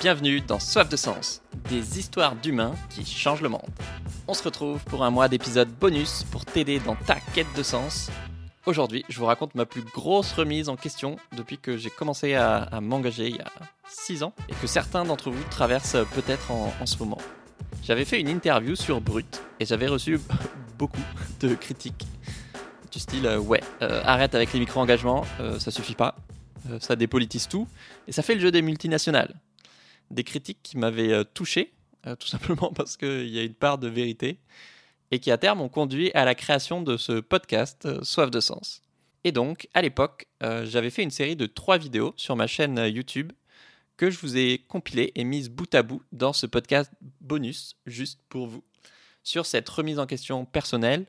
Bienvenue dans Soif de Sens, des histoires d'humains qui changent le monde. On se retrouve pour un mois d'épisodes bonus pour t'aider dans ta quête de sens. Aujourd'hui, je vous raconte ma plus grosse remise en question depuis que j'ai commencé à, m'engager il y a 6 ans et que certains d'entre vous traversent peut-être en, ce moment. J'avais fait une interview sur Brut et j'avais reçu beaucoup de critiques du style euh, ouais, euh, arrête avec les micro-engagements, euh, ça suffit pas, ça dépolitise tout et ça fait le jeu des multinationales des critiques qui m'avaient euh, touché, euh, tout simplement parce qu'il y a une part de vérité, et qui à terme ont conduit à la création de ce podcast euh, Soif de Sens. Et donc, à l'époque, j'avais fait une série de trois vidéos sur ma chaîne YouTube que je vous ai compilées et mises bout à bout dans ce podcast bonus, juste pour vous, sur cette remise en question personnelle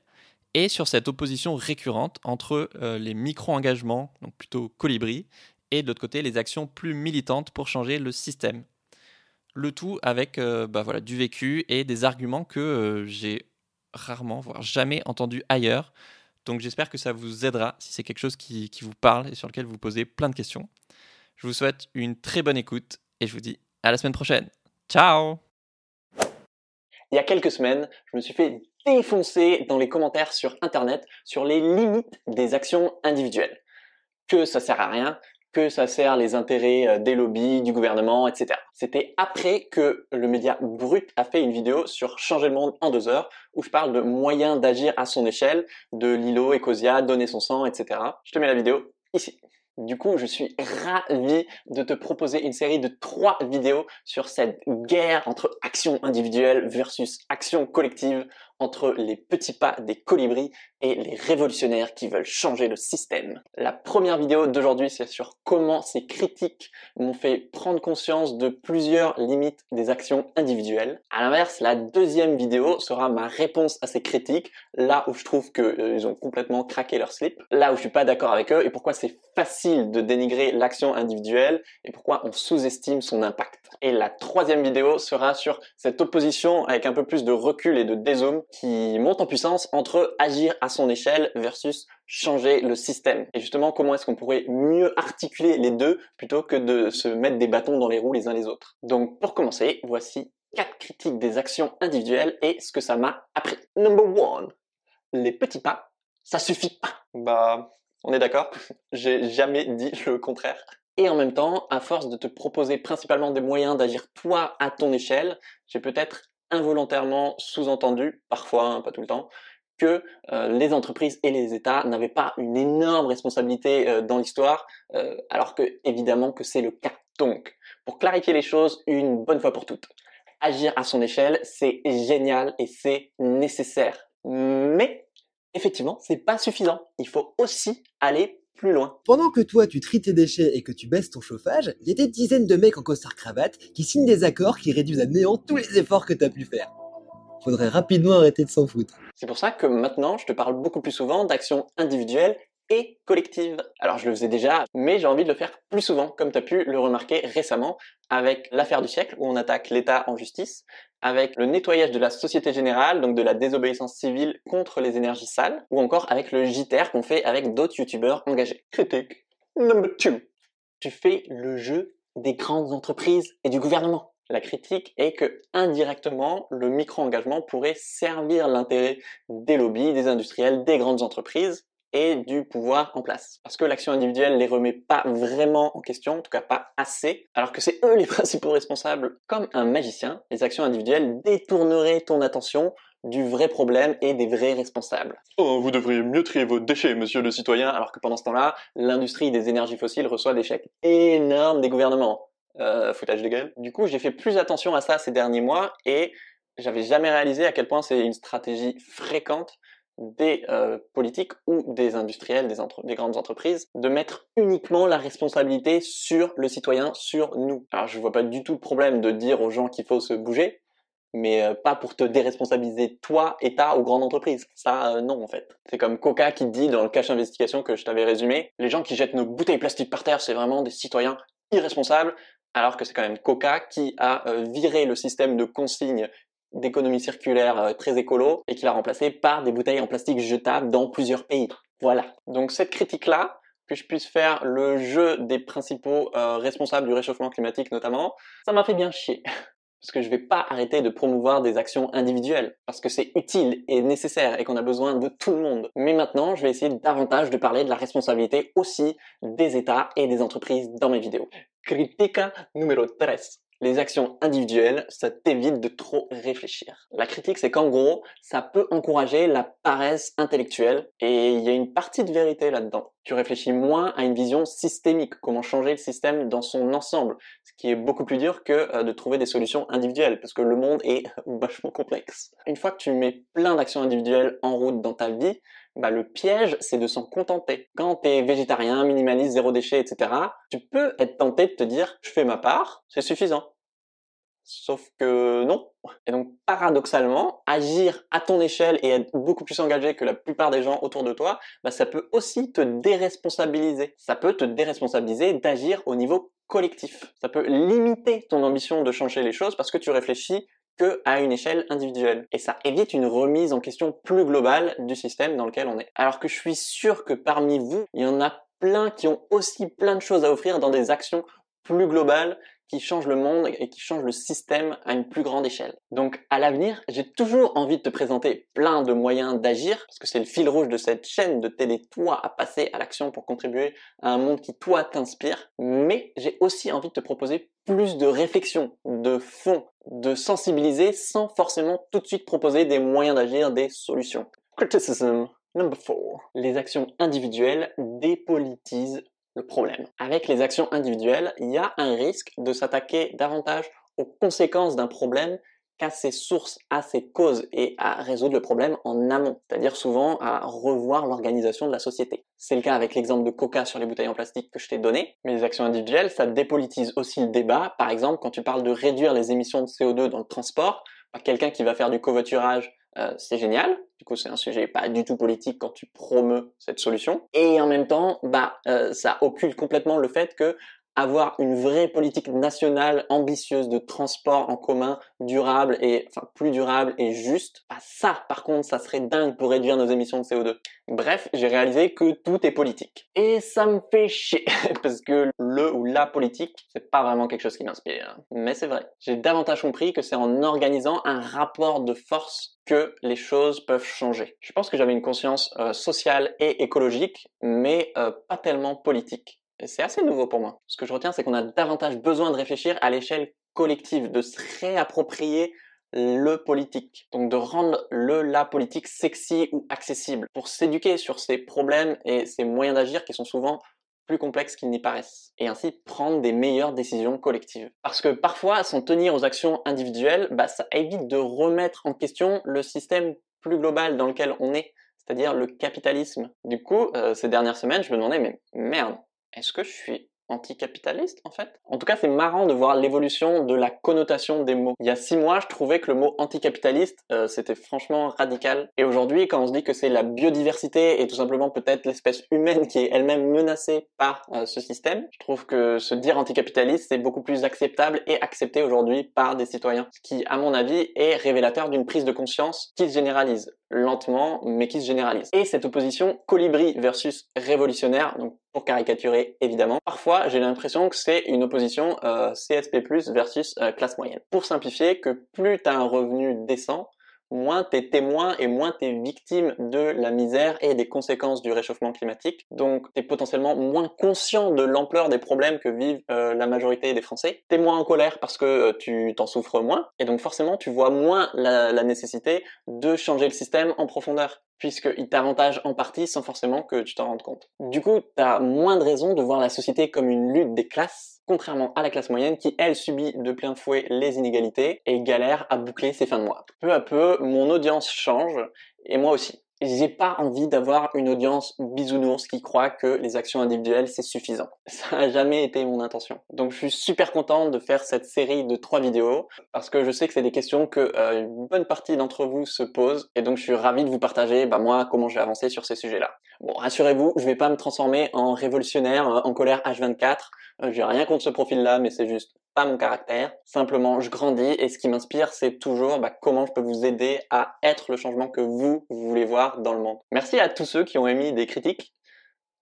et sur cette opposition récurrente entre les micro-engagements, donc plutôt colibri, et de l'autre côté les actions plus militantes pour changer le système le tout avec euh, bah du vécu et des arguments que euh, j'ai rarement, voire jamais entendu ailleurs. Donc j'espère que ça vous aidera si c'est quelque chose qui, qui, vous parle et sur lequel vous posez plein de questions. Je vous souhaite une très bonne écoute et je vous dis à la semaine prochaine. Ciao Il y a quelques semaines, je me suis fait défoncer dans les commentaires sur Internet sur les limites des actions individuelles. Que ça sert à rien, ça sert les intérêts euh, des lobbies, du gouvernement, etc. C'était après que le média Brut a fait une vidéo sur changer le monde en deux heures, où je parle de moyens d'agir à son échelle, de Lilo, Ecosia, donner son sang, etc. Je te mets la vidéo ici. Du coup, je suis ravi de te proposer une série de trois vidéos sur cette guerre entre action individuelle versus action collective entre les petits pas des colibris et les révolutionnaires qui veulent changer le système. La première vidéo d'aujourd'hui, c'est sur comment ces critiques m'ont fait prendre conscience de plusieurs limites des actions individuelles. À l'inverse, la deuxième vidéo sera ma réponse à ces critiques, là où je trouve qu'ils euh, ont complètement craqué leur slip, là où je suis pas d'accord avec eux et pourquoi c'est facile de dénigrer l'action individuelle et pourquoi on sous-estime son impact. Et la troisième vidéo sera sur cette opposition avec un peu plus de recul et de dézoom qui monte en puissance entre agir à son échelle versus changer le système. Et justement, comment est-ce qu'on pourrait mieux articuler les deux plutôt que de se mettre des bâtons dans les roues les uns les autres? Donc pour commencer, voici quatre critiques des actions individuelles et ce que ça m'a appris. Number one, les petits pas, ça suffit pas. Bah, on est d'accord J'ai jamais dit le contraire. Et en même temps, à force de te proposer principalement des moyens d'agir toi à ton échelle, j'ai peut-être involontairement sous-entendu, parfois, hein, pas tout le temps, que euh, les entreprises et les États n'avaient pas une énorme responsabilité euh, dans l'histoire, euh, alors que évidemment que c'est le cas. Donc, pour clarifier les choses une bonne fois pour toutes, agir à son échelle, c'est génial et c'est nécessaire. Mais effectivement, c'est pas suffisant. Il faut aussi aller plus loin. Pendant que toi tu tries tes déchets et que tu baisses ton chauffage, il y a des dizaines de mecs en costard cravate qui signent des accords qui réduisent à néant tous les efforts que tu as pu faire. Faudrait rapidement arrêter de s'en foutre. C'est pour ça que maintenant je te parle beaucoup plus souvent d'actions individuelles et collective. Alors je le faisais déjà, mais j'ai envie de le faire plus souvent, comme tu as pu le remarquer récemment avec l'affaire du siècle, où on attaque l'État en justice, avec le nettoyage de la Société Générale, donc de la désobéissance civile contre les énergies sales, ou encore avec le JTR qu'on fait avec d'autres youtubeurs engagés. Critique number two. Tu fais le jeu des grandes entreprises et du gouvernement. La critique est que indirectement, le micro-engagement pourrait servir l'intérêt des lobbies, des industriels, des grandes entreprises, et du pouvoir en place. Parce que l'action individuelle les remet pas vraiment en question, en tout cas pas assez, alors que c'est eux les principaux responsables. Comme un magicien, les actions individuelles détourneraient ton attention du vrai problème et des vrais responsables. Oh, vous devriez mieux trier vos déchets, monsieur le citoyen, alors que pendant ce temps-là, l'industrie des énergies fossiles reçoit des chèques énormes des gouvernements. Euh, foutage de gueule. Du coup, j'ai fait plus attention à ça ces derniers mois et j'avais jamais réalisé à quel point c'est une stratégie fréquente des euh, politiques ou des industriels, des, des, grandes entreprises, de mettre uniquement la responsabilité sur le citoyen, sur nous. Alors je vois pas du tout le problème de dire aux gens qu'il faut se bouger, mais euh, pas pour te déresponsabiliser toi, État ou grande entreprise. Ça, euh, non en fait. C'est comme Coca qui dit dans le cache investigation que je t'avais résumé, les gens qui jettent nos bouteilles plastiques par terre, c'est vraiment des citoyens irresponsables, alors que c'est quand même Coca qui a viré le système de consignes d'économie circulaire euh, très écolo et qui l'a remplacé par des bouteilles en plastique jetables dans plusieurs pays. Voilà. Donc cette critique-là, que je puisse faire le jeu des principaux euh, responsables du réchauffement climatique notamment, ça m'a fait bien chier. Parce que je vais pas arrêter de promouvoir des actions individuelles, parce que c'est utile et nécessaire et qu'on a besoin de tout le monde. Mais maintenant, je vais essayer davantage de parler de la responsabilité aussi des États et des entreprises dans mes vidéos. Critica numéro 13 les actions individuelles, ça t'évite de trop réfléchir. La critique, c'est qu'en gros, ça peut encourager la paresse intellectuelle et il y a une partie de vérité là-dedans. Tu réfléchis moins à une vision systémique, comment changer le système dans son ensemble, ce qui est beaucoup plus dur que euh, de trouver des solutions individuelles parce que le monde est vachement complexe. Une fois que tu mets plein d'actions individuelles en route dans ta vie, bah, le piège, c'est de s'en contenter. Quand tu es végétarien, minimaliste, zéro déchet, etc., tu peux être tenté de te dire, je fais ma part, c'est suffisant. Sauf que non. Et donc, paradoxalement, agir à ton échelle et être beaucoup plus engagé que la plupart des gens autour de toi, bah, ça peut aussi te déresponsabiliser. Ça peut te déresponsabiliser d'agir au niveau collectif. Ça peut limiter ton ambition de changer les choses parce que tu réfléchis que à une échelle individuelle. Et ça évite une remise en question plus globale du système dans lequel on est. Alors que je suis sûr que parmi vous, il y en a plein qui ont aussi plein de choses à offrir dans des actions plus globales qui changent le monde et qui changent le système à une plus grande échelle. Donc à l'avenir, j'ai toujours envie de te présenter plein de moyens d'agir, parce que c'est le fil rouge de cette chaîne, de t'aider toi à passer à l'action pour contribuer à un monde qui toi t'inspire, mais j'ai aussi envie de te proposer plus de réflexion, de fond, de sensibiliser sans forcément tout de suite proposer des moyens d'agir, des solutions. Criticism number 4. Les actions individuelles dépolitisent le problème. Avec les actions individuelles, il y a un risque de s'attaquer davantage aux conséquences d'un problème qu'à ses sources, à ses causes et à résoudre le problème en amont, c'est-à-dire souvent à revoir l'organisation de la société. C'est le cas avec l'exemple de Coca sur les bouteilles en plastique que je t'ai donné, mais les actions individuelles, ça dépolitise aussi le débat. Par exemple, quand tu parles de réduire les émissions de CO2 dans le transport, bah, quelqu'un qui va faire du covoiturage euh, c'est génial. Du coup, c'est un sujet pas du tout politique quand tu promeus cette solution. Et en même temps, bah, euh, ça occulte complètement le fait que avoir une vraie politique nationale ambitieuse de transport en commun durable et enfin plus durable et juste, bah ça par contre ça serait dingue pour réduire nos émissions de CO2. Bref, j'ai réalisé que tout est politique. Et ça me fait chier parce que le ou la politique, c'est pas vraiment quelque chose qui m'inspire. Mais c'est vrai. J'ai davantage compris que c'est en organisant un rapport de force que les choses peuvent changer. Je pense que j'avais une conscience euh, sociale et écologique, mais euh, pas tellement politique c'est assez nouveau pour moi. Ce que je retiens, c'est qu'on a davantage besoin de réfléchir à l'échelle collective, de se réapproprier le politique. Donc de rendre le la politique sexy ou accessible pour s'éduquer sur ces problèmes et ces moyens d'agir qui sont souvent plus complexes qu'ils n'y paraissent et ainsi prendre des meilleures décisions collectives. Parce que parfois, s'en tenir aux actions individuelles, bah, ça évite de remettre en question le système plus global dans lequel on est, c'est-à-dire le capitalisme. Du coup, euh, ces dernières semaines, je me demandais, mais merde, est-ce que je suis anticapitaliste en fait? En tout cas, c'est marrant de voir l'évolution de la connotation des mots. Il y a six mois, je trouvais que le mot anticapitaliste, euh, c'était franchement radical. Et aujourd'hui, quand on se dit que c'est la biodiversité et tout simplement peut-être l'espèce humaine qui est elle-même menacée par euh, ce système, je trouve que se dire anticapitaliste, c'est beaucoup plus acceptable et accepté aujourd'hui par des citoyens. Ce qui, à mon avis, est révélateur d'une prise de conscience qui se généralise lentement, mais qui se généralise. Et cette opposition colibri versus révolutionnaire, donc pour caricaturer évidemment. Parfois, j'ai l'impression que c'est une opposition euh, CSP+ versus euh, classe moyenne. Pour simplifier, que plus tu as un revenu décent, moins t'es témoin et moins t'es victime de la misère et des conséquences du réchauffement climatique. Donc t'es potentiellement moins conscient de l'ampleur des problèmes que vivent euh, la majorité des Français. T'es moins en colère parce que tu t'en souffres moins. Et donc forcément tu vois moins la, nécessité de changer le système en profondeur puisqu'il t'avantage en partie sans forcément que tu t'en rendes compte. Du coup, tu as moins de raisons de voir la société comme une lutte des classes, contrairement à la classe moyenne qui, elle, subit de plein fouet les inégalités et galère à boucler ses fins de mois. Peu à peu, mon audience change, et moi aussi j'ai pas envie d'avoir une audience bisounours qui croit que les actions individuelles c'est suffisant. Ça a jamais été mon intention. Donc je suis super content de faire cette série de trois vidéos parce que je sais que c'est des questions que euh, une bonne partie d'entre vous se posent et donc je suis ravi de vous partager bah moi comment j'ai avancé sur ces sujets-là. Bon, rassurez-vous, je vais pas me transformer en révolutionnaire euh, en colère H24. Euh, j'ai rien contre ce profil-là, mais c'est juste pas mon caractère. Simplement, je grandis et ce qui m'inspire, c'est toujours bah, comment je peux vous aider à être le changement que vous, voulez voir dans le monde. Merci à tous ceux qui ont émis des critiques.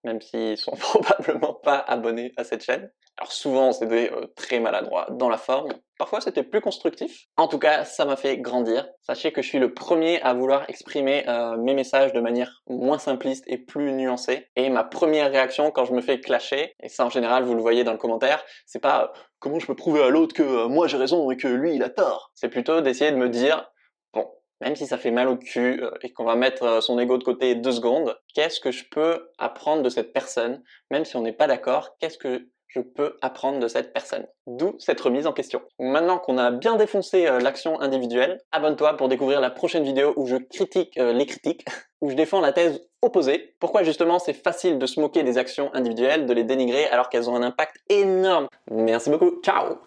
même s'ils sont probablement pas abonnés à cette chaîne. Alors souvent c'était euh, très maladroit dans la forme, parfois c'était plus constructif. En tout cas, ça m'a fait grandir. Sachez que je suis le premier à vouloir exprimer euh, mes messages de manière moins simpliste et plus nuancée. Et ma première réaction quand je me fais clasher, et ça en général vous le voyez dans le commentaire, c'est pas euh, comment je peux prouver à l'autre que moi j'ai raison et que lui il a tort? C'est plutôt d'essayer de me dire bon, même si ça fait mal au cul et qu'on va mettre son ego de côté deux secondes, qu'est-ce que je peux apprendre de cette personne, même si on n'est pas d'accord, qu'est-ce que je peux apprendre de cette personne. D'où cette remise en question. Maintenant qu'on a bien défoncé euh, l'action individuelle, abonne-toi pour découvrir la prochaine vidéo où je critique euh, les critiques, où je défends la thèse opposée. Pourquoi justement c'est facile de se moquer des actions individuelles, de les dénigrer alors qu'elles ont un impact énorme. Merci beaucoup. Ciao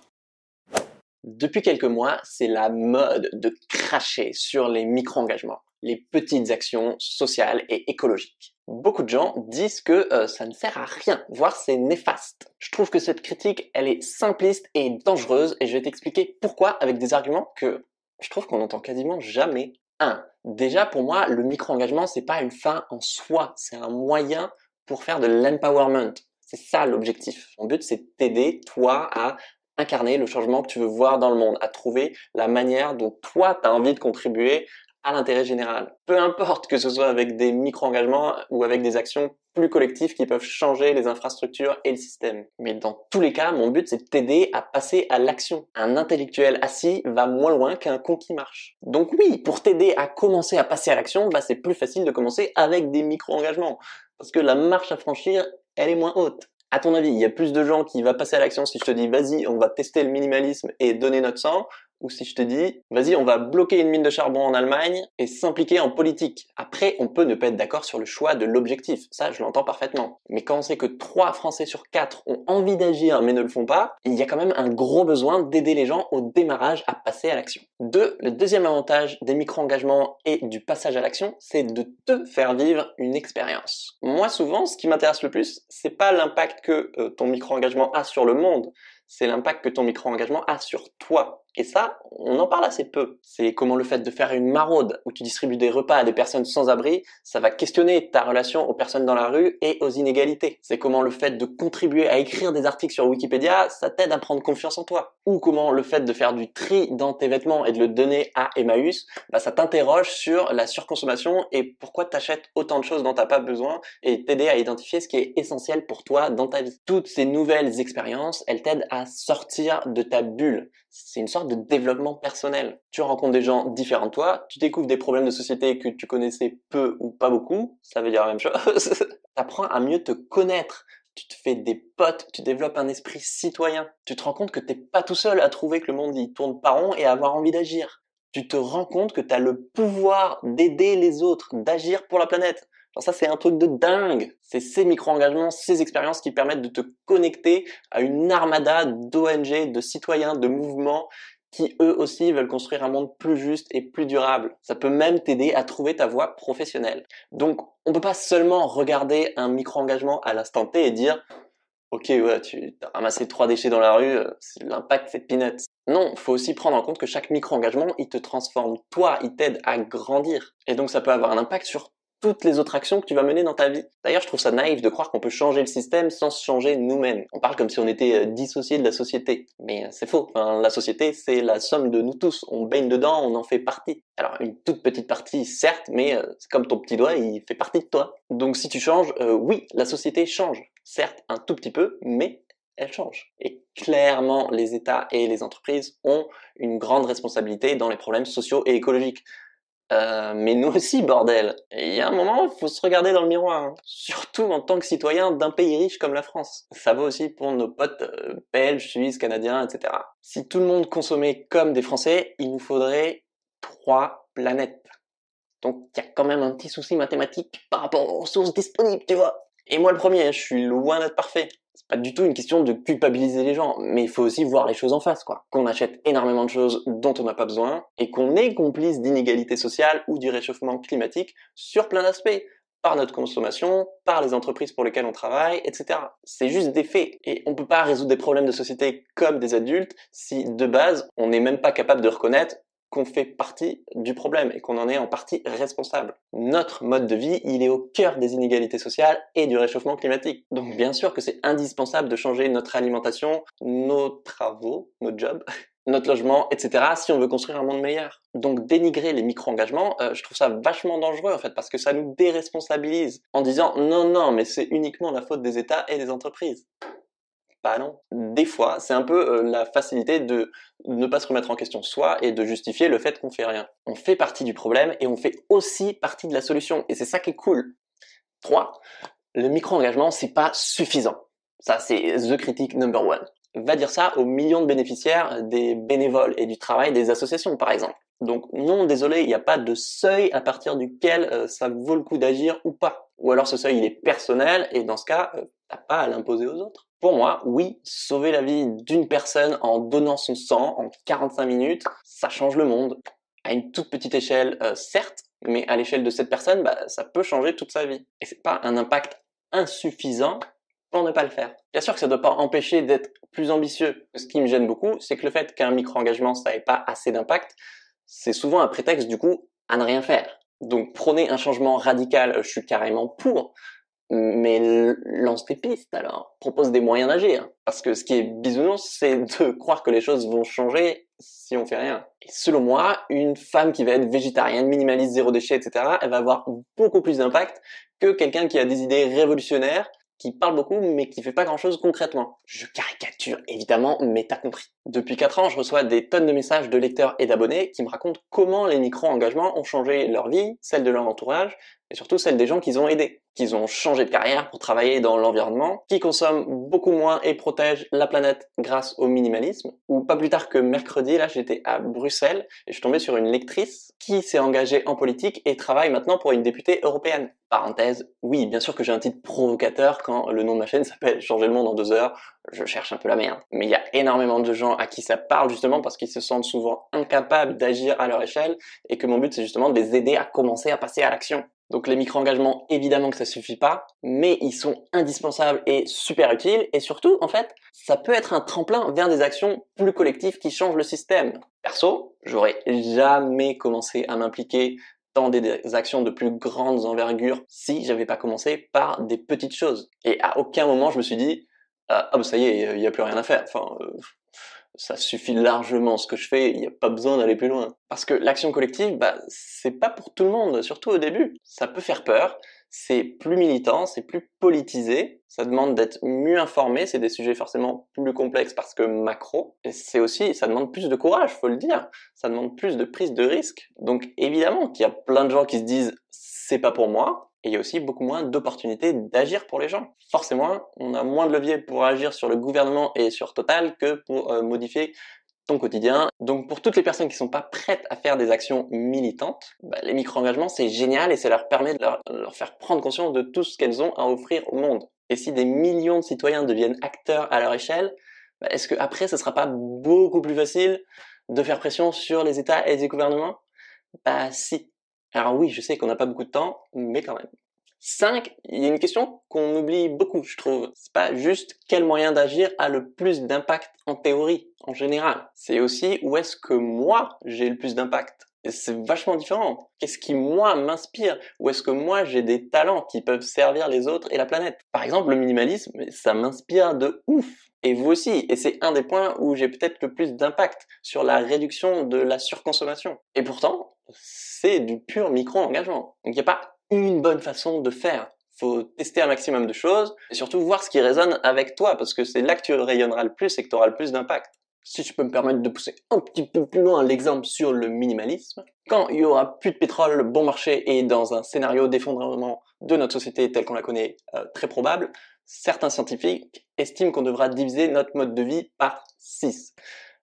depuis quelques mois, c'est la mode de cracher sur les micro-engagements, les petites actions sociales et écologiques beaucoup de gens disent que euh, ça ne sert à rien, voire c'est néfaste. Je trouve que cette critique, elle est simpliste et dangereuse, et je vais t'expliquer pourquoi avec des arguments que je trouve qu'on n'entend quasiment jamais. 1. Déjà, pour moi, le micro-engagement, c'est pas une fin en soi, c'est un moyen pour faire de l'empowerment. C'est ça l'objectif. Mon but, c'est t'aider, toi, à incarner le changement que tu veux voir dans le monde, à trouver la manière dont toi, tu as envie de contribuer à l'intérêt général. Peu importe que ce soit avec des micro-engagements ou avec des actions plus collectives qui peuvent changer les infrastructures et le système. Mais dans tous les cas, mon but c'est de t'aider à passer à l'action. Un intellectuel assis va moins loin qu'un con qui marche. Donc oui, pour t'aider à commencer à passer à l'action, bah c'est plus facile de commencer avec des micro-engagements. Parce que la marche à franchir, elle est moins haute. À ton avis, il y a plus de gens qui vont passer à l'action si je te dis vas-y, on va tester le minimalisme et donner notre sang, ou si je te dis, vas-y, on va bloquer une mine de charbon en Allemagne et s'impliquer en politique. Après, on peut ne pas être d'accord sur le choix de l'objectif. Ça, je l'entends parfaitement. Mais quand on sait que 3 Français sur 4 ont envie d'agir mais ne le font pas, il y a quand même un gros besoin d'aider les gens au démarrage à passer à l'action. Deux, le deuxième avantage des micro-engagements et du passage à l'action, c'est de te faire vivre une expérience. Moi, souvent, ce qui m'intéresse le plus, c'est pas l'impact que euh, ton micro-engagement a sur le monde, c'est l'impact que ton micro-engagement a sur toi. Et ça, on en parle assez peu. C'est comment le fait de faire une maraude où tu distribues des repas à des personnes sans abri, ça va questionner ta relation aux personnes dans la rue et aux inégalités. C'est comment le fait de contribuer à écrire des articles sur Wikipédia, ça t'aide à prendre confiance en toi. Ou comment le fait de faire du tri dans tes vêtements et de le donner à Emmaüs, bah ça t'interroge sur la surconsommation et pourquoi t'achètes autant de choses dont t'as pas besoin et t'aider à identifier ce qui est essentiel pour toi dans ta vie. Toutes ces nouvelles expériences, elles t'aident à sortir de ta bulle. C'est une sorte de développement personnel. Tu rencontres des gens différents de toi, tu découvres des problèmes de société que tu connaissais peu ou pas beaucoup, ça veut dire la même chose. tu apprends à mieux te connaître. Tu te fais des potes, tu développes un esprit citoyen. Tu te rends compte que t'es pas tout seul à trouver que le monde y tourne pas rond et à avoir envie d'agir. Tu te rends compte que tu as le pouvoir d'aider les autres, d'agir pour la planète. Alors ça, c'est un truc de dingue. C'est ces micro-engagements, ces expériences qui permettent de te connecter à une armada d'ONG, de citoyens, de mouvements qui eux aussi veulent construire un monde plus juste et plus durable. Ça peut même t'aider à trouver ta voie professionnelle. Donc, on peut pas seulement regarder un micro-engagement à l'instant T et dire Ok, ouais, tu as ramassé trois déchets dans la rue, euh, l'impact c'est peanuts. Non, faut aussi prendre en compte que chaque micro-engagement, il te transforme toi, il t'aide à grandir. Et donc ça peut avoir un impact sur toutes les autres actions que tu vas mener dans ta vie. D'ailleurs, je trouve ça naïf de croire qu'on peut changer le système sans se changer nous-mêmes. On parle comme si on était euh, dissocié de la société. Mais euh, c'est faux. la société, c'est la somme de nous tous. On baigne dedans, on en fait partie. Alors, une toute petite partie, certes, mais euh, c'est comme ton petit doigt, il fait partie de toi. Donc, si tu changes, oui, la société change. Certes, un tout petit peu, mais elle change. Et clairement, les États et les entreprises ont une grande responsabilité dans les problèmes sociaux et écologiques. Euh, mais nous aussi, bordel. Il y a un moment, il faut se regarder dans le miroir. Hein. Surtout en tant que citoyen d'un pays riche comme la France. Ça vaut aussi pour nos potes euh, belges, suisses, canadiens, etc. Si tout le monde consommait comme des Français, il nous faudrait trois planètes. Donc il y a quand même un petit souci mathématique par rapport aux ressources disponibles, tu vois. Et moi le premier, je suis loin d'être parfait pas du tout une question de culpabiliser les gens, mais il faut aussi voir les choses en face, quoi. Qu'on achète énormément de choses dont on n'a pas besoin, et qu'on est complice d'inégalités sociales ou du réchauffement climatique sur plein d'aspects par notre consommation, par les entreprises pour lesquelles on travaille, etc. C'est juste des faits. Et on peut pas résoudre des problèmes de société comme des adultes si, de base, on n'est même pas capable de reconnaître qu'on fait partie du problème et qu'on en est en partie responsable. Notre mode de vie, il est au cœur des inégalités sociales et du réchauffement climatique. Donc bien sûr que c'est indispensable de changer notre alimentation, nos travaux, nos jobs, notre logement, etc. si on veut construire un monde meilleur. Donc dénigrer les micro-engagements, euh, je trouve ça vachement dangereux en fait parce que ça nous déresponsabilise en disant non non mais c'est uniquement la faute des États et des entreprises. Bah non. Des fois, c'est un peu euh, la facilité de ne pas se remettre en question soi et de justifier le fait qu'on fait rien. On fait partie du problème et on fait aussi partie de la solution. Et c'est ça qui est cool. 3. Le micro-engagement, c'est pas suffisant. Ça, c'est the critique number one. Va dire ça aux millions de bénéficiaires des bénévoles et du travail des associations, par exemple. Donc non, désolé, il n'y a pas de seuil à partir duquel euh, ça vaut le coup d'agir ou pas. Ou alors ce seuil, il est personnel et dans ce cas, euh, t'as pas à l'imposer aux autres. Pour moi, oui, sauver la vie d'une personne en donnant son sang en 45 minutes, ça change le monde. À une toute petite échelle, euh, certes, mais à l'échelle de cette personne, bah, ça peut changer toute sa vie. Et c'est pas un impact insuffisant pour ne pas le faire. Bien sûr que ça ne doit pas empêcher d'être plus ambitieux. Ce qui me gêne beaucoup, c'est que le fait qu'un micro-engagement, ça n'ait pas assez d'impact, c'est souvent un prétexte, du coup, à ne rien faire. Donc, prôner un changement radical, je suis carrément pour mais lance des pistes alors, propose des moyens d'agir. Parce que ce qui est bisounours, c'est de croire que les choses vont changer si on fait rien. Et selon moi, une femme qui va être végétarienne, minimaliste, zéro déchet, etc., elle va avoir beaucoup plus d'impact que quelqu'un qui a des idées révolutionnaires qui parle beaucoup mais qui fait pas grand chose concrètement. Je caricature évidemment, mais t'as compris. Depuis 4 ans, je reçois des tonnes de messages de lecteurs et d'abonnés qui me racontent comment les micro-engagements ont changé leur vie, celle de leur entourage, et surtout celle des gens qu'ils ont aidés, qu'ils ont changé de carrière pour travailler dans l'environnement, qui consomment beaucoup moins et protègent la planète grâce au minimalisme. Ou pas plus tard que mercredi, là j'étais à Bruxelles et je suis tombé sur une lectrice qui s'est engagée en politique et travaille maintenant pour une députée européenne. Parenthèse, oui, bien sûr que j'ai un titre provocateur quand le nom de ma chaîne s'appelle Changer le monde en deux heures, je cherche un peu la merde. Mais il y a énormément de gens à qui ça parle justement parce qu'ils se sentent souvent incapables d'agir à leur échelle et que mon but c'est justement de les aider à commencer à passer à l'action. Donc les micro-engagements, évidemment que ça suffit pas, mais ils sont indispensables et super utiles. Et surtout, en fait, ça peut être un tremplin vers des actions plus collectives qui changent le système. Perso, j'aurais jamais commencé à m'impliquer dans des actions de plus grandes envergures si j'avais pas commencé par des petites choses. Et à aucun moment je me suis dit ah, ah bah ça y est, il y a plus rien à faire. Euh, ça suffit largement ce que je fais, il n'y a pas besoin d'aller plus loin. Parce que l'action collective, bah, c'est pas pour tout le monde, surtout au début. Ça peut faire peur, c'est plus militant, c'est plus politisé, ça demande d'être mieux informé, c'est des sujets forcément plus complexes parce que macro, et c'est aussi, ça demande plus de courage, faut le dire, ça demande plus de prise de risque. Donc évidemment qu'il y a plein de gens qui se disent c'est pas pour moi, et il y a aussi beaucoup moins d'opportunités d'agir pour les gens. Forcément, on a moins de leviers pour agir sur le gouvernement et sur Total que pour euh, modifier ton quotidien. Donc pour toutes les personnes qui sont pas prêtes à faire des actions militantes, bah, les micro-engagements c'est génial et ça leur permet de leur, faire prendre conscience de tout ce qu'elles ont à offrir au monde. Et si des millions de citoyens deviennent acteurs à leur échelle, bah, est-ce que après ce sera pas beaucoup plus facile de faire pression sur les États et les gouvernements? Bah si. Alors oui, je sais qu'on n'a pas beaucoup de temps, mais quand même. 5, il y a une question qu'on oublie beaucoup, je trouve. C'est pas juste quel moyen d'agir a le plus d'impact en théorie, en général. C'est aussi où est-ce que moi j'ai le plus d'impact. C'est vachement différent. Qu'est-ce qui moi m'inspire? Où est-ce que moi j'ai des talents qui peuvent servir les autres et la planète? Par exemple, le minimalisme, ça m'inspire de ouf. Et vous aussi. Et c'est un des points où j'ai peut-être le plus d'impact sur la réduction de la surconsommation. Et pourtant, c'est du pur micro-engagement. Donc il n'y a pas une bonne façon de faire. Faut tester un maximum de choses et surtout voir ce qui résonne avec toi parce que c'est là que tu rayonneras le plus et que tu auras le plus d'impact. Si je peux me permettre de pousser un petit peu plus loin l'exemple sur le minimalisme, quand il y aura plus de pétrole bon marché et dans un scénario d'effondrement de notre société tel qu'on la connaît euh, très probable, certains scientifiques estiment qu'on devra diviser notre mode de vie par 6.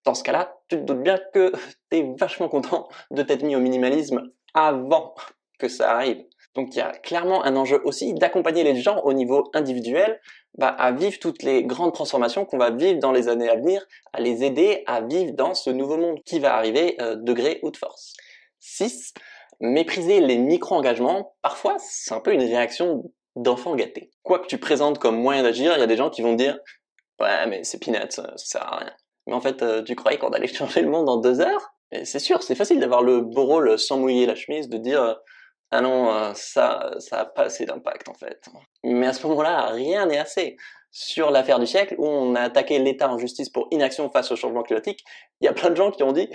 Dans ce cas-là, tu te doutes bien que tu es vachement content de t'être mis au minimalisme avant que ça arrive. Donc il y a clairement un enjeu aussi d'accompagner les gens au niveau individuel bah, à vivre toutes les grandes transformations qu'on va vivre dans les années à venir, à les aider à vivre dans ce nouveau monde qui va arriver euh, de gré ou de force. 6. Mépriser les micro-engagements, parfois c'est un peu une réaction d'enfant gâté. Quoi que tu présentes comme moyen d'agir, il y a des gens qui vont dire « Ouais mais c'est peanuts, ça, sert à rien ». Mais en fait, euh, tu croyais qu'on allait changer le monde en deux heures? C'est sûr, c'est facile d'avoir le beau rôle sans mouiller la chemise, de dire ah non, euh, ça, ça a pas assez d'impact en fait. Mais à ce moment-là, rien n'est assez. Sur l'affaire du siècle, où on a attaqué l'État en justice pour inaction face au changement climatique, il y a plein de gens qui ont dit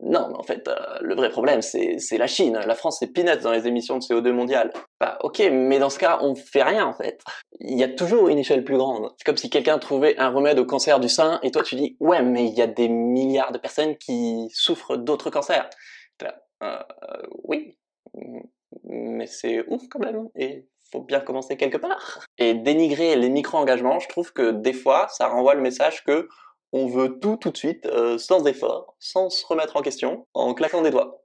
non, mais en fait, euh, le vrai problème, c'est la Chine. La France, c'est peanuts dans les émissions de CO2 mondiales. Bah, ok, mais dans ce cas, on fait rien, en fait. Il y a toujours une échelle plus grande. C'est comme si quelqu'un trouvait un remède au cancer du sein, et toi, tu dis, ouais, mais il y a des milliards de personnes qui souffrent d'autres cancers. Bah, euh, oui, mais c'est ouf quand même, et faut bien commencer quelque part. Et dénigrer les micro-engagements, je trouve que des fois, ça renvoie le message que on veut tout tout de suite, euh, sans effort, sans se remettre en question, en claquant des doigts.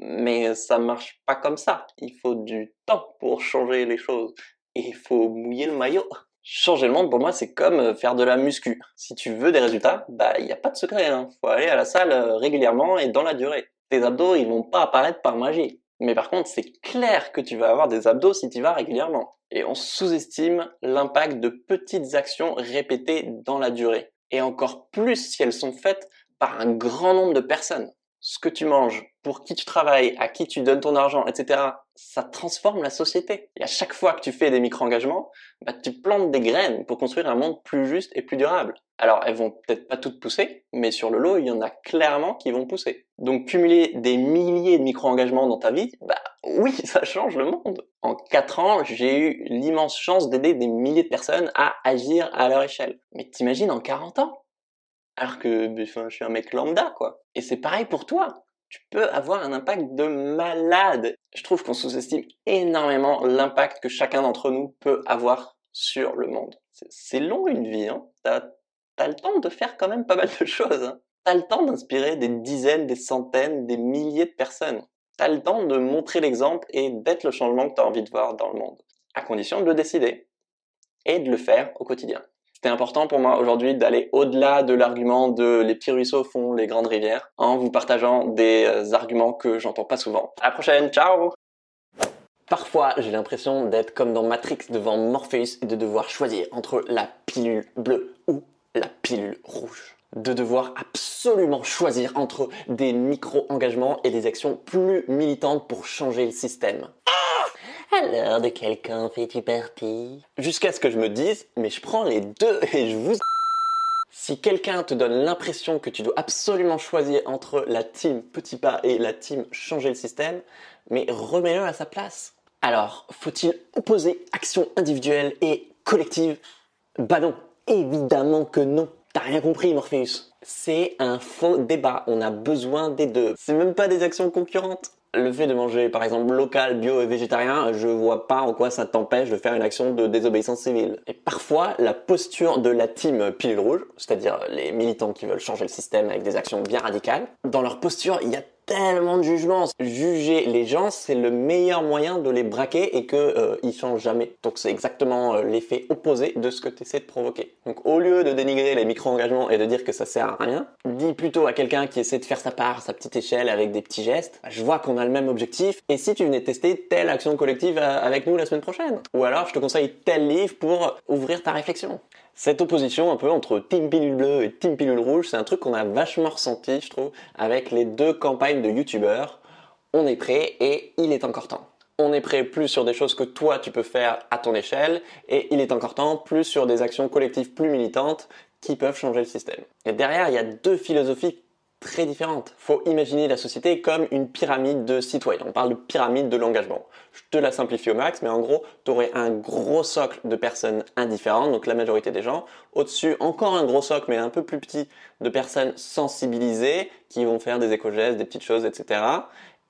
Mais ça marche pas comme ça. Il faut du temps pour changer les choses. Et il faut mouiller le maillot. Changer le monde, pour moi, c'est comme euh, faire de la muscu. Si tu veux des résultats, bah, il n'y a pas de secret. Hein. Faut aller à la salle euh, régulièrement et dans la durée. Tes abdos, ils vont pas apparaître par magie. Mais par contre, c'est clair que tu vas avoir des abdos si tu vas régulièrement. Et on sous-estime l'impact de petites actions répétées dans la durée et encore plus si elles sont faites par un grand nombre de personnes. Ce que tu manges, pour qui tu travailles, à qui tu donnes ton argent, etc., ça transforme la société. Et à chaque fois que tu fais des micro-engagements, bah, tu plantes des graines pour construire un monde plus juste et plus durable. Alors, elles vont peut-être pas toutes pousser, mais sur le lot, il y en a clairement qui vont pousser. Donc, cumuler des milliers de micro-engagements dans ta vie, bah oui, ça change le monde. En quatre ans, j'ai eu l'immense chance d'aider des milliers de personnes à agir à leur échelle. Mais t'imagines en 40 ans? Alors que, enfin, je suis un mec lambda, quoi. Et c'est pareil pour toi tu peux avoir un impact de malade. Je trouve qu'on sous-estime énormément l'impact que chacun d'entre nous peut avoir sur le monde. C'est long une vie, hein t'as le temps de faire quand même pas mal de choses. Hein. T'as le temps d'inspirer des dizaines, des centaines, des milliers de personnes. T'as le temps de montrer l'exemple et d'être le changement que t'as envie de voir dans le monde. À condition de le décider. Et de le faire au quotidien. C'était important pour moi aujourd'hui d'aller au-delà de l'argument de les petits ruisseaux font les grandes rivières en vous partageant des euh, arguments que j'entends pas souvent. À la prochaine, ciao Parfois, j'ai l'impression d'être comme dans Matrix devant Morpheus et de devoir choisir entre la pilule bleue ou la pilule rouge. De devoir absolument choisir entre des micro-engagements et des actions plus militantes pour changer le système. Alors, de quel fais-tu partie Jusqu'à ce que je me dise, mais je prends les deux et je vous... Si quelqu'un te donne l'impression que tu dois absolument choisir entre la team petit pas et la team changer le système, mais remets-le à sa place. Alors, faut-il opposer action individuelle et collective? Bah non, Évidemment que non. T'as rien compris, Morpheus. C'est un faux débat. On a besoin des deux. C'est même pas des actions concurrentes. Le fait de manger, par exemple, local, bio et végétarien, je vois pas en quoi ça t'empêche de faire une action de désobéissance civile. Et parfois, la posture de la team pilule rouge, c'est-à-dire les militants qui veulent changer le système avec des actions bien radicales, dans leur posture, il y a tellement de jugements. Juger les gens, c'est le meilleur moyen de les braquer et que euh, changent jamais. Donc c'est exactement euh, l'effet opposé de ce que tu essaies de provoquer. Donc au lieu de dénigrer les micro-engagements et de dire que ça sert à rien, dis plutôt à quelqu'un qui essaie de faire sa part, sa petite échelle avec des petits gestes, bah, je vois qu'on a le même objectif et si tu venais tester telle action collective euh, avec nous la semaine prochaine? Ou alors je te conseille tel livre pour ouvrir ta réflexion. Cette opposition un peu entre Team Pilule Bleue et Team Pilule Rouge, c'est un truc qu'on a vachement ressenti, je trouve, avec les deux campagnes de youtubeurs. On est prêt et il est encore temps. On est prêt plus sur des choses que toi tu peux faire à ton échelle et il est encore temps plus sur des actions collectives plus militantes qui peuvent changer le système. Et derrière, il y a deux philosophies très différentes. Faut imaginer la société comme une pyramide de citoyens. On parle de pyramide de l'engagement. Je te la simplifie au max, mais en gros, tu aurais un gros socle de personnes indifférentes, donc la majorité des gens. Au-dessus, encore un gros socle, mais un peu plus petit, de personnes sensibilisées qui vont faire des éco-gestes, des petites choses, etc.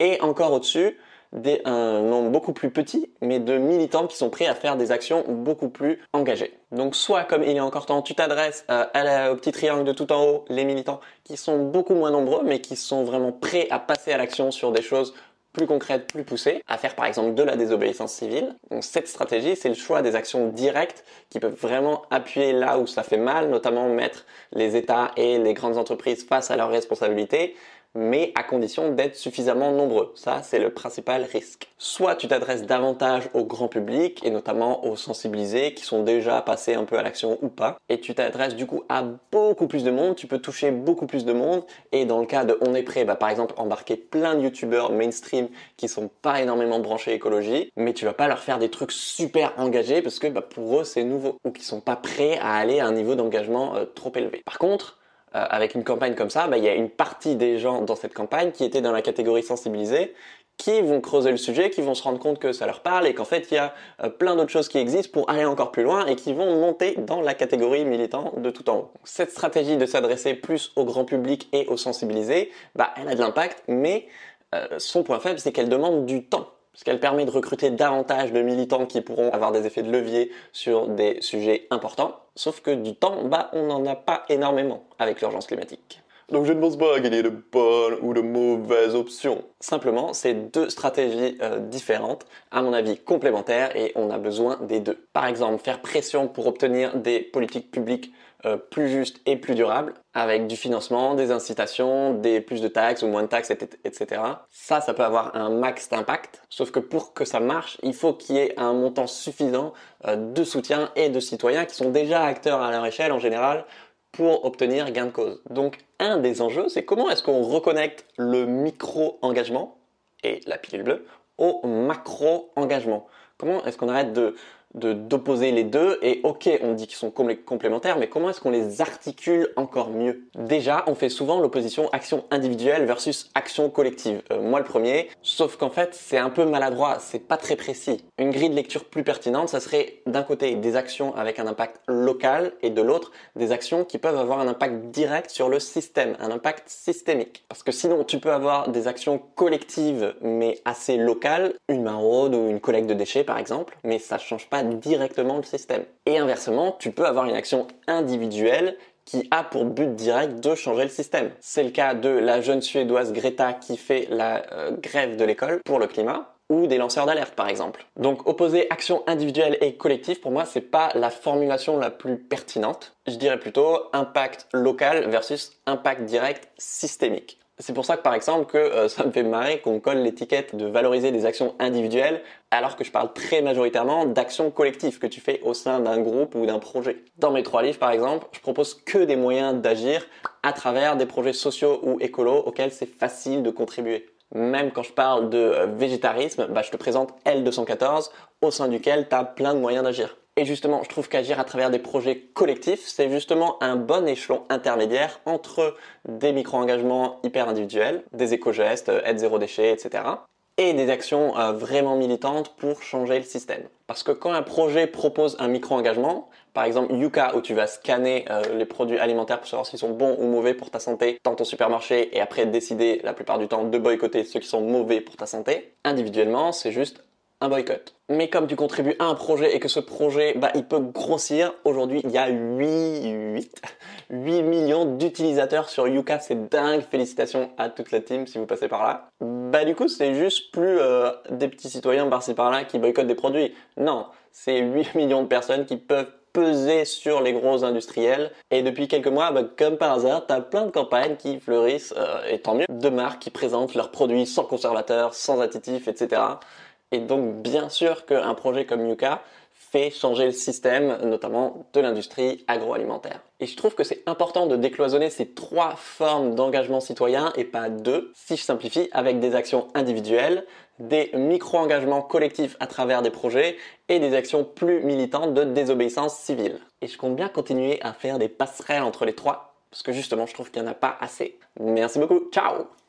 Et encore au-dessus, des, un nombre beaucoup plus petit, mais de militants qui sont prêts à faire des actions beaucoup plus engagées. Donc soit comme il est encore temps, tu t'adresses au petit triangle de tout en haut, les militants qui sont beaucoup moins nombreux, mais qui sont vraiment prêts à passer à l'action sur des choses plus concrètes, plus poussées, à faire par exemple de la désobéissance civile. Donc cette stratégie, c'est le choix des actions directes qui peuvent vraiment appuyer là où ça fait mal, notamment mettre les États et les grandes entreprises face à leurs responsabilités, mais à condition d'être suffisamment nombreux. Ça, c'est le principal risque. Soit tu t'adresses davantage au grand public et notamment aux sensibilisés qui sont déjà passés un peu à l'action ou pas, et tu t'adresses du coup à beaucoup plus de monde, tu peux toucher beaucoup plus de monde, et dans le cas de On est prêt, bah, par exemple embarquer plein de youtubeurs mainstream qui sont pas énormément branchés écologie, mais tu vas pas leur faire des trucs super engagés parce que bah, pour eux c'est nouveau, ou qui sont pas prêts à aller à un niveau d'engagement euh, trop élevé. Par contre, euh, avec une campagne comme ça, bah, il y a une partie des gens dans cette campagne qui étaient dans la catégorie sensibilisée, qui vont creuser le sujet, qui vont se rendre compte que ça leur parle et qu'en fait il y a euh, plein d'autres choses qui existent pour aller encore plus loin et qui vont monter dans la catégorie militant de tout en haut. Cette stratégie de s'adresser plus au grand public et aux sensibilisés, bah, elle a de l'impact, mais euh, son point faible c'est qu'elle demande du temps parce qu'elle permet de recruter davantage de militants qui pourront avoir des effets de levier sur des sujets importants. Sauf que du temps, bah, on n'en a pas énormément avec l'urgence climatique. Donc je ne pense pas qu'il y ait de bonnes ou de mauvaises options. Simplement, c'est deux stratégies euh, différentes, à mon avis complémentaires, et on a besoin des deux. Par exemple, faire pression pour obtenir des politiques publiques euh, plus justes et plus durables, avec du financement, des incitations, des plus de taxes ou moins de taxes, etc. Ça, ça peut avoir un max d'impact. Sauf que pour que ça marche, il faut qu'il y ait un montant suffisant euh, de soutien et de citoyens qui sont déjà acteurs à leur échelle en général pour obtenir gain de cause. Donc un des enjeux, c'est comment est-ce qu'on reconnecte le micro-engagement et la pilule bleue au macro-engagement? Comment est-ce qu'on arrête de d'opposer les deux et ok on dit qu'ils sont complémentaires mais comment est-ce qu'on les articule encore mieux? Déjà on fait souvent l'opposition action individuelle versus action collective. Euh, moi le premier, sauf qu'en fait c'est un peu maladroit, c'est pas très précis. Une grille de lecture plus pertinente ça serait d'un côté des actions avec un impact local et de l'autre des actions qui peuvent avoir un impact direct sur le système, un impact systémique. Parce que sinon tu peux avoir des actions collectives mais assez locales, une maraude ou une collecte de déchets par exemple, mais ça change pas directement le système. Et inversement, tu peux avoir une action individuelle qui a pour but direct de changer le système. C'est le cas de la jeune suédoise Greta qui fait la euh, grève de l'école pour le climat ou des lanceurs d'alerte par exemple. Donc opposer action individuelle et collective pour moi c'est pas la formulation la plus pertinente. Je dirais plutôt impact local versus impact direct systémique. C'est pour ça que par exemple que euh, ça me fait marrer qu'on colle l'étiquette de valoriser des actions individuelles alors que je parle très majoritairement d'actions collectives que tu fais au sein d'un groupe ou d'un projet. Dans mes trois livres par exemple, je propose que des moyens d'agir à travers des projets sociaux ou écolos auxquels c'est facile de contribuer. Même quand je parle de euh, végétarisme, bah, je te présente L214 au sein duquel tu as plein de moyens d'agir. Et justement, je trouve qu'agir à travers des projets collectifs, c'est justement un bon échelon intermédiaire entre des micro-engagements hyper individuels, des éco-gestes, euh, aide zéro déchet, etc. et des actions euh, vraiment militantes pour changer le système. Parce que quand un projet propose un micro-engagement, par exemple Yuka où tu vas scanner euh, les produits alimentaires pour savoir s'ils sont bons ou mauvais pour ta santé dans ton supermarché et après décider la plupart du temps de boycotter ceux qui sont mauvais pour ta santé, individuellement c'est juste un boycott. Mais comme tu contribues à un projet et que ce projet, bah, il peut grossir, aujourd'hui, il y a 8, 8, millions d'utilisateurs sur Yuka, c'est dingue, félicitations à toute la team si vous passez par là. Bah, du coup, c'est juste plus euh, des petits citoyens par-ci par-là qui boycottent des produits. Non, c'est 8 millions de personnes qui peuvent peser sur les gros industriels. Et depuis quelques mois, bah, comme par hasard, t'as plein de campagnes qui fleurissent, euh, et tant mieux, de marques qui présentent leurs produits sans conservateur, sans additifs, etc. Et donc, bien sûr qu'un projet comme Yuka fait changer le système, notamment de l'industrie agroalimentaire. Et je trouve que c'est important de décloisonner ces trois formes d'engagement citoyen et pas deux, si je simplifie, avec des actions individuelles, des micro-engagements collectifs à travers des projets et des actions plus militantes de désobéissance civile. Et je compte bien continuer à faire des passerelles entre les trois, parce que justement je trouve qu'il n'y en a pas assez. Merci beaucoup, ciao